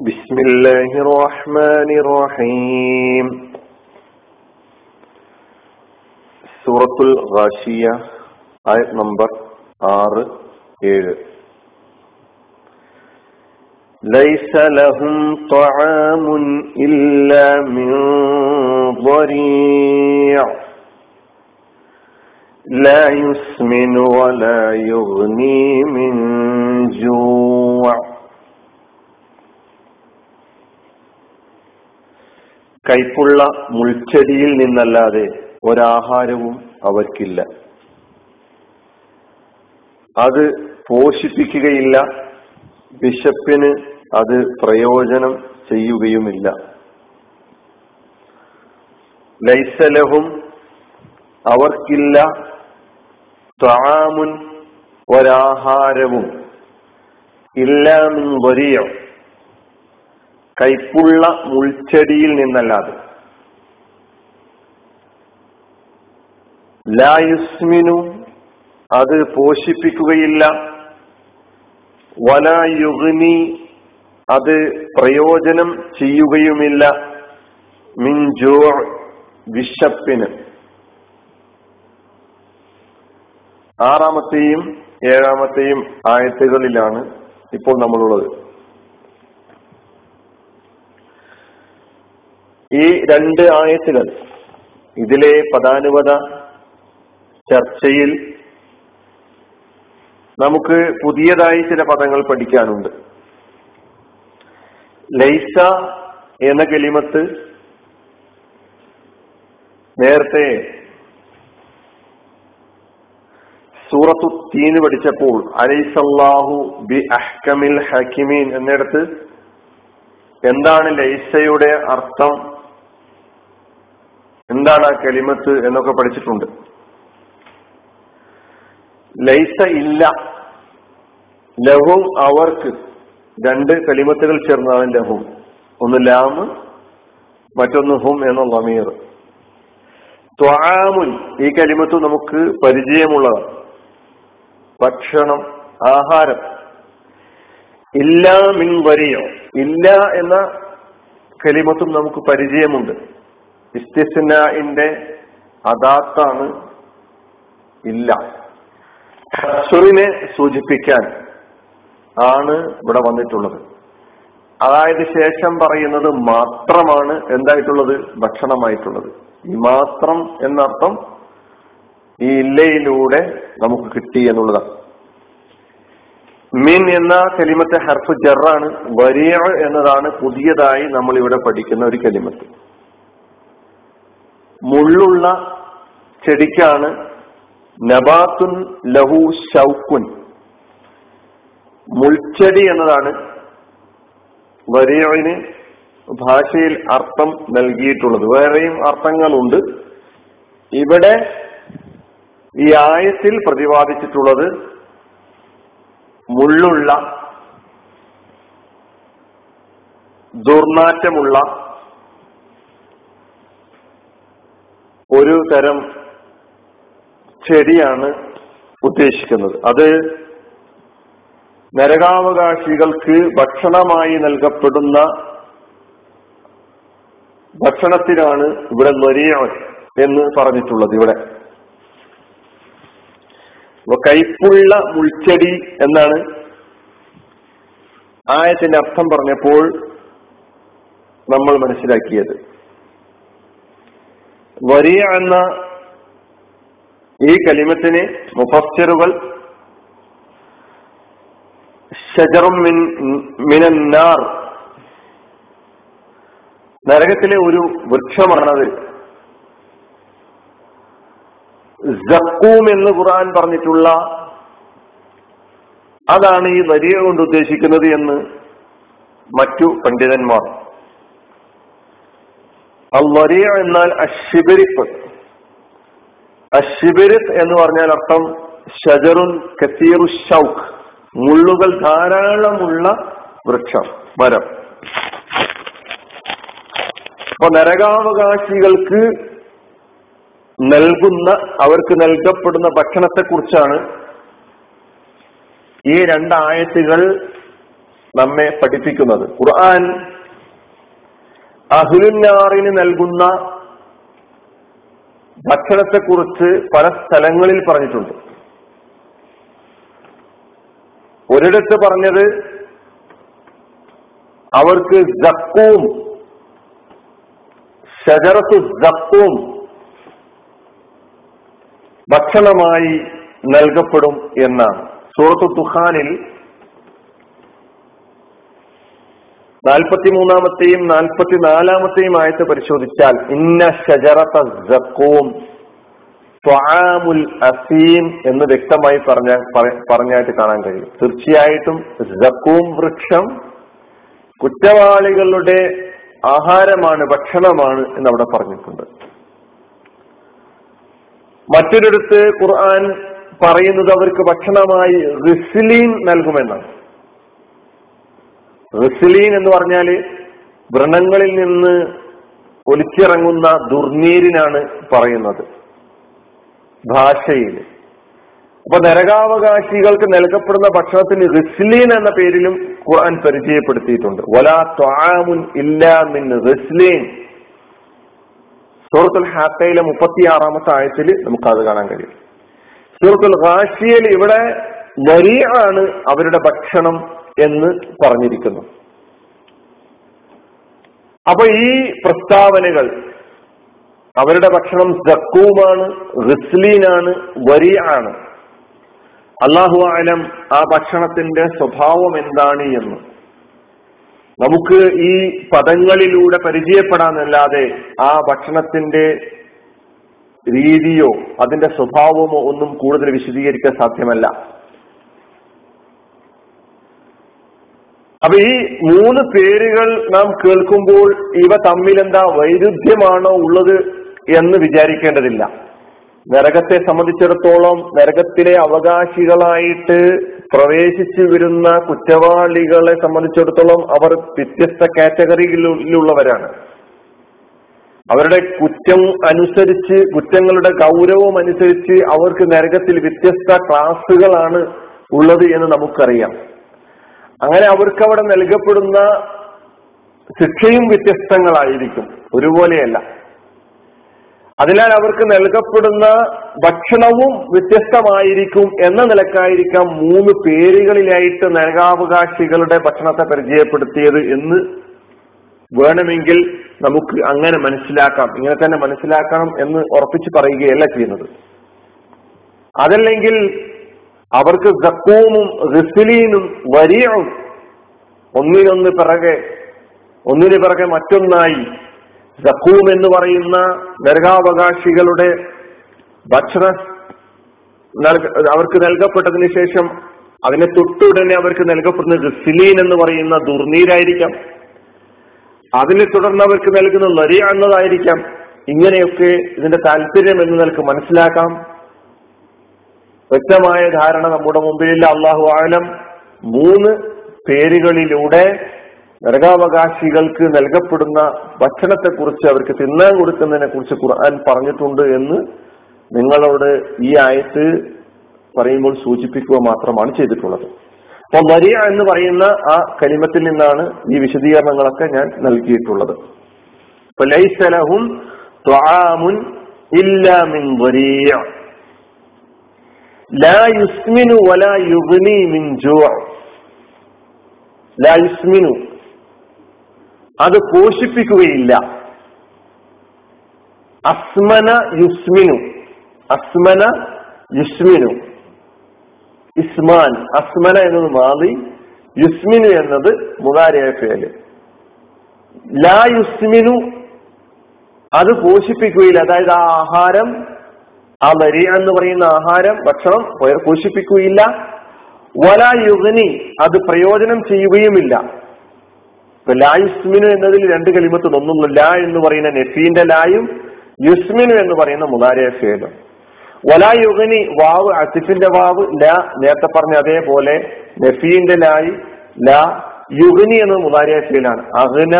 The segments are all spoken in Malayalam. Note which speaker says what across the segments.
Speaker 1: بسم الله الرحمن الرحيم. سورة الغاشية آية نمبر آر ليس لهم طعام إلا من ضريع. لا يسمن ولا يغني من جوع. കൈപ്പുള്ള മുൾച്ചെടിയിൽ നിന്നല്ലാതെ ഒരാഹാരവും അവർക്കില്ല. അത് പോഷിപ്പിക്കുകയില്ല. ബിഷപ്പിന് അത് പ്രയോജനം ചെയ്യുകയുമില്ല. ലൈസലഹും അവർക്കില്ല. താമുൻ ഒരാഹാരവും ഇല്ലാമിൻ വരിയോ. കൈപ്പുള്ള മുൾച്ചെടിയിൽ നിന്നല്ലാതെ. ലായുസ്മിനു അത് പോഷിപ്പിക്കുകയില്ല. വലായുഗ്നി അത് പ്രയോജനം ചെയ്യുകയുമില്ല. മിൻജോർ വിശപ്പിന്. ആറാമത്തെയും ഏഴാമത്തെയും ആയത്തുകളിലാണ് ഇപ്പോൾ നമ്മളുള്ളത്. ഈ രണ്ട് ആയത്തുകൾ ഇതിലെ പദാനുപത ചർച്ചയിൽ നമുക്ക് പുതിയതായി ചില പദങ്ങൾ പഠിക്കാനുണ്ട്. ലൈസ എന്ന കെളിമത്ത് നേരത്തെ സൂറത്തു തീന് പഠിച്ചപ്പോൾ അലൈസല്ലാഹു ബി അഹ്കമിൽ ഹക്കിമീൻ എന്നിടത്ത് എന്താണ് ലൈസയുടെ അർത്ഥം? എന്താണ് ആ കെളിമത്ത് എന്നൊക്കെ പഠിച്ചിട്ടുണ്ട്. ലൈസ ഇല്ല. ലഹും അവർക്ക് രണ്ട് കലിമത്തുകൾ ചേർന്നതാണ് ലഹും. ഒന്ന് ലാമ് മറ്റൊന്ന് ഹും എന്ന ലമീർ ത്വാമുൻ ഈ കലിമത്ത് നമുക്ക് പരിചയമുള്ളതാണ്. ഭക്ഷണം ആഹാരം. ഇല്ല മിൻ വരിയോ. ഇല്ല എന്ന കലിമത്തും നമുക്ക് പരിചയമുണ്ട്. ഇസ്തിസ്നാഇന്റെ അദാത്താണ് ഇല്ല. ഹസുറിനെ സൂചിപ്പിക്കാൻ ആണ് ഇവിടെ വന്നിട്ടുള്ളത്. അതായത് ശേഷം പറയുന്നത് മാത്രമാണ് എന്തായിട്ടുള്ളത്? ഭക്ഷണമായിട്ടുള്ളത്. ഈ മാത്രം എന്നർത്ഥം ഈ ഇല്ലയിലൂടെ നമുക്ക് കിട്ടി എന്നുള്ളതാണ്. മിൻ എന്ന കലിമത്തെ ഹർഫ് ജറാണ്. വരിയ എന്നതാണ് പുതിയതായി നമ്മൾ ഇവിടെ പഠിക്കുന്ന ഒരു കലിമത്ത്. മുള്ളുള്ള ചെടിക്കാണ് നബാത്തുൻ ലഹു ഷൗക്കുൻ മുൾച്ചെടി എന്നതാണ് വരിയവിന് ഭാഷയിൽ അർത്ഥം നൽകിയിട്ടുള്ളത്. വേറെയും അർത്ഥങ്ങളുണ്ട്. ഇവിടെ ഈ ആയത്തിൽ പ്രതിപാദിച്ചിട്ടുള്ളത് മുള്ളുള്ള ദുർനാറ്റമുള്ള ഒരു തരം ചെടിയാണ് ഉദ്ദേശിക്കുന്നത്. അത് നരകാവകാശികൾക്ക് ഭക്ഷണമായി നൽകപ്പെടുന്ന ഭക്ഷണത്തിനാണ് ഇവിടെ നൊരിയ എന്ന് പറഞ്ഞിട്ടുള്ളത് ഇവിടെ. കൈപ്പുള്ള മുൾച്ചെടി എന്നാണ് ആയത്തിന്റെ അർത്ഥം പറഞ്ഞപ്പോൾ നമ്മൾ മനസ്സിലാക്കിയത്. വരിയ എന്ന ഈ കലിമത്തിന് മുഫസ്സിറുകൾ ഷജറും മിൻ മിനന്നാർ നരകത്തിലെ ഒരു വൃക്ഷമാണത്. ജക്കൂം എന്ന് ഖുർആൻ പറഞ്ഞിട്ടുള്ള അതാണ് ഈ വരിയ കൊണ്ട് ഉദ്ദേശിക്കുന്നത് എന്ന് മറ്റു പണ്ഡിതന്മാർ വരിയ എന്നാൽ അഷിബിരിപ്പ് അഷിബിരിഫ് എന്ന് പറഞ്ഞാൽ അർത്ഥം ഷജറുൻ കസീറു ഷൗഖ് മുള്ളുകൾ ധാരാളമുള്ള വൃക്ഷം മരം. അപ്പൊ നരകാവകാശികൾക്ക് നൽകുന്ന അവർക്ക് നൽകപ്പെടുന്ന ഭക്ഷണത്തെ കുറിച്ചാണ് ഈ രണ്ടായത്തുകൾ നമ്മെ പഠിപ്പിക്കുന്നത്. ഖുർആൻ അഹുലുന്നാറിന് നൽകുന്ന ഭക്ഷണത്തെക്കുറിച്ച് പല സ്ഥലങ്ങളിൽ പറഞ്ഞിട്ടുണ്ട്. ഒരിടത്ത് പറഞ്ഞത് അവർക്ക് ജക്കൂം ഷജറത്തു ജക്കൂം ഭക്ഷണമായി നൽകപ്പെടും എന്നാണ്. സൂറത്തു തുഹാനിൽ നാൽപ്പത്തിമൂന്നാമത്തെയും നാൽപ്പത്തിനാലാമത്തെയും ആയത്ത് പരിശോധിച്ചാൽ ഇന്ന ഷജറത്ത ത്വാമുൽ അസീം എന്ന് വ്യക്തമായി പറഞ്ഞ പറഞ്ഞായിട്ട് കാണാൻ കഴിയും. തീർച്ചയായിട്ടും ജക്കൂം വൃക്ഷം കുറ്റവാളികളുടെ ആഹാരമാണ് ഭക്ഷണമാണ് എന്ന് അവിടെ പറഞ്ഞിട്ടുണ്ട്. മറ്റൊരിടത്ത് ഖുർആൻ പറയുന്നത് അവർക്ക് ഭക്ഷണമായി റിസിലീൻ നൽകുമെന്നാണ്. റിസ്ലീൻ എന്ന് പറഞ്ഞാൽ വ്രണങ്ങളിൽ നിന്ന് ഒലിച്ചിറങ്ങുന്ന ദുർനീരിനാണ് പറയുന്നത്. ഭാഷയിൽ അപ്പൊ നരകാവകാശികൾക്ക് നൽകപ്പെടുന്ന ഭക്ഷണത്തിന് റിസ്ലീൻ എന്ന പേരിലും ഖുർആൻ പരിചയപ്പെടുത്തിയിട്ടുണ്ട്. വലാ ത്വാമുൻ ഇല്ലാ മിൻ റിസ്ലീൻ. സൂറത്തുൽ ഹാത്തയിലെ മുപ്പത്തിയാറാമത്തെ ആയത്തിൽ നമുക്ക് അത് കാണാൻ കഴിയും. സൂറത്തുൽ ഹാഷിയയിൽ ഇവിടെ ആണ് അവരുടെ ഭക്ഷണം എന്ന് പറഞ്ഞിരിക്കുന്നു. അപ്പൊ ഈ പ്രസ്താവനകൾ അവരുടെ ഭക്ഷണം സക്കൂമാണ് റിസ്ലീനാണ് വരിയാണ്. അള്ളാഹു ആലം ആ ഭക്ഷണത്തിന്റെ സ്വഭാവം എന്താണ് എന്ന്. നമുക്ക് ഈ പദങ്ങളിലൂടെ പരിചയപ്പെടാനല്ലാതെ ആ ഭക്ഷണത്തിന്റെ രീതിയോ അതിന്റെ സ്വഭാവമോ ഒന്നും കൂടുതൽ വിശദീകരിക്കാൻ സാധ്യമല്ല. അപ്പൊ ഈ മൂന്ന് പേരുകൾ നാം കേൾക്കുമ്പോൾ ഇവ തമ്മിൽ എന്താ വൈരുദ്ധ്യമാണോ ഉള്ളത് എന്ന് വിചാരിക്കേണ്ടതില്ല. നരകത്തെ സംബന്ധിച്ചിടത്തോളം നരകത്തിലെ അവകാശികളായിട്ട് പ്രവേശിച്ചു വരുന്ന കുറ്റവാളികളെ സംബന്ധിച്ചിടത്തോളം അവർ വ്യത്യസ്ത കാറ്റഗറിയിലുള്ളവരാണ്. അവരുടെ കുറ്റം അനുസരിച്ച് കുറ്റങ്ങളുടെ ഗൗരവം അനുസരിച്ച് അവർക്ക് നരകത്തിൽ വ്യത്യസ്ത ക്ലാസുകളാണ് ഉള്ളത് എന്ന് നമുക്കറിയാം. അങ്ങനെ അവർക്ക് അവിടെ നൽകപ്പെടുന്ന ശിക്ഷയും വ്യത്യസ്തങ്ങളായിരിക്കും. ഒരുപോലെയല്ല. അതിനാൽ അവർക്ക് നൽകപ്പെടുന്ന ഭക്ഷണവും വ്യത്യസ്തമായിരിക്കും എന്ന നിലക്കായിരിക്കാം മൂന്ന് പേരുകളിലായിട്ട് നരകാവകാശികളുടെ ഭക്ഷണത്തെ പരിചയപ്പെടുത്തിയത് എന്ന് വേണമെങ്കിൽ നമുക്ക് അങ്ങനെ മനസ്സിലാക്കാം. ഇങ്ങനെ തന്നെ മനസ്സിലാക്കണം എന്ന് ഉറപ്പിച്ച് പറയുകയല്ല ചെയ്യുന്നത്. അതല്ലെങ്കിൽ അവർക്ക് സക്കൂമും റിസിലീനും വരിയും ഒന്നിനൊന്ന് പിറകെ ഒന്നിന് പിറകെ മറ്റൊന്നായി. സക്കൂം എന്ന് പറയുന്ന നരകാവകാശികളുടെ ഭക്ഷണ അവർക്ക് നൽകപ്പെട്ടതിന് ശേഷം അതിനെ തൊട്ടുടനെ അവർക്ക് നൽകപ്പെടുന്ന റിസിലീൻ എന്ന് പറയുന്ന ദുർനീരായിരിക്കാം. അതിനെ തുടർന്ന് അവർക്ക് നൽകുന്ന നരിയ ഇങ്ങനെയൊക്കെ ഇതിന്റെ താല്പര്യം എന്ന് നിനക്ക് മനസ്സിലാക്കാം. വ്യക്തമായ ധാരണ നമ്മുടെ മുമ്പിലില്ല. അള്ളാഹു ആലം മൂന്ന് പേരുകളിലൂടെ നരകാവകാശികൾക്ക് നൽകപ്പെടുന്ന ഭക്ഷണത്തെക്കുറിച്ച് അവർക്ക് തിന്നാൻ കൊടുക്കുന്നതിനെ കുറിച്ച് ഖുർആൻ പറഞ്ഞിട്ടുണ്ട് എന്ന് നിങ്ങളോട് ഈ ആയത്ത് പറയുമ്പോൾ സൂചിപ്പിക്കുക മാത്രമാണ് ചെയ്തിട്ടുള്ളത്. അപ്പൊ വരിയ എന്ന് പറയുന്ന ആ കലിമത്തിൽ നിന്നാണ് ഈ വിശദീകരണങ്ങളൊക്കെ ഞാൻ നൽകിയിട്ടുള്ളത്. അപ്പൊ ലൈസലഹും ഇല്ല മിൻ വരിയ ലാ യുസ്മിനു വലാ യുഗ്നി മിൻ ലാ യുസ്മിനു അത് പോഷിപ്പിക്കുകയില്ല. അസ്മന യുസ്മിനു. അസ്മന യുസ്മിനു. ഇസ്മാൻ. അസ്മന എന്നത് മാതി യുസ്മിനു എന്നത് മുതാരിയായ പേര് ലാ യുസ്മിനു. അത് പോഷിപ്പിക്കുകയില്ല. അതായത് ആഹാരം ആ വരി എന്ന് പറയുന്ന ആഹാരം ഭക്ഷണം പോഷിപ്പിക്കുകയില്ല. വല യുഗനി അത് പ്രയോജനം ചെയ്യുകയുമില്ല. ഇപ്പൊ ലാ യുസ്മിനു എന്നതിൽ രണ്ട് കലിമത്ത് ഒന്നും ലാ എന്ന് പറയുന്ന നെഫീന്റെ ലായും യുസ്മിനു എന്ന് പറയുന്ന മുതാരിയ ഫേലും. വലാ യുഗനി വാവ് അസിഫിന്റെ വാവ് ല നേരത്തെ പറഞ്ഞ അതേപോലെ നെഫീന്റെ ലായി ല യുഗനി എന്നത് മുതാരിയ ഫീലാണ്. അഹ്ന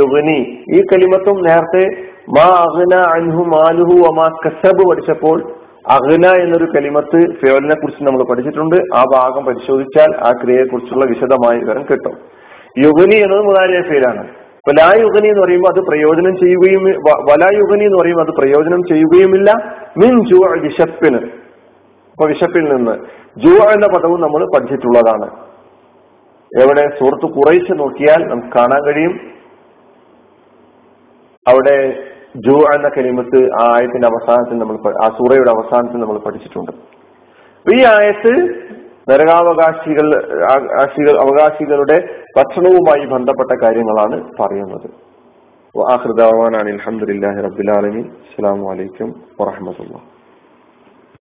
Speaker 1: യുഗനി ഈ കലിമത്തും നേരത്തെ മാ അഹ്ന അൻഹു മാലുഹു അമാ കസബ് പഠിച്ചപ്പോൾ അഹ്ന എന്നൊരു കലിമത്ത് ഫേവലിനെ കുറിച്ച് നമ്മൾ പഠിച്ചിട്ടുണ്ട്. ആ ഭാഗം പരിശോധിച്ചാൽ ആ ക്രിയയെ കുറിച്ചുള്ള വിശദമായ വിവരം കിട്ടും. യുഗനി എന്നത് മുതാരിയ ഫീലാണ്. അപ്പൊ ലാ യുഗനി എന്ന് പറയുമ്പോൾ അത് പ്രയോജനം ചെയ്യുകയും വലായുഗനി വലാ യുഗനി എന്ന് പറയുമ്പോൾ അത് പ്രയോജനം ചെയ്യുകയുമില്ല. മിൻ ജു വിശപ്പിന്. അപ്പൊ വിശപ്പിൽ നിന്ന്. ജുവ എന്ന പദവും നമ്മൾ പഠിച്ചിട്ടുള്ളതാണ്. എവിടെ? സുഹൃത്ത് കുറയിച്ച് നോക്കിയാൽ നമുക്ക് കാണാൻ കഴിയും. അവിടെ ജൂ എന്ന കലിമത്ത് ആ ആയത്തിന്റെ അവസാനത്തിൽ നമ്മൾ ആ സൂറയുടെ അവസാനത്തിൽ നമ്മൾ പഠിച്ചിട്ടുണ്ട്. ഈ ആയത്ത് നരകാവകാശികൾ ആ- ആശികൾ അവകാശികളുടെ ഭക്ഷണവുമായി ബന്ധപ്പെട്ട കാര്യങ്ങളാണ് പറയുന്നത്. ആഹൃദാവാനാണ് അലഹമുല്ലാഹി റബുലാലമി അസ്സാം വലൈക്കും വാഹമത്തുള്ള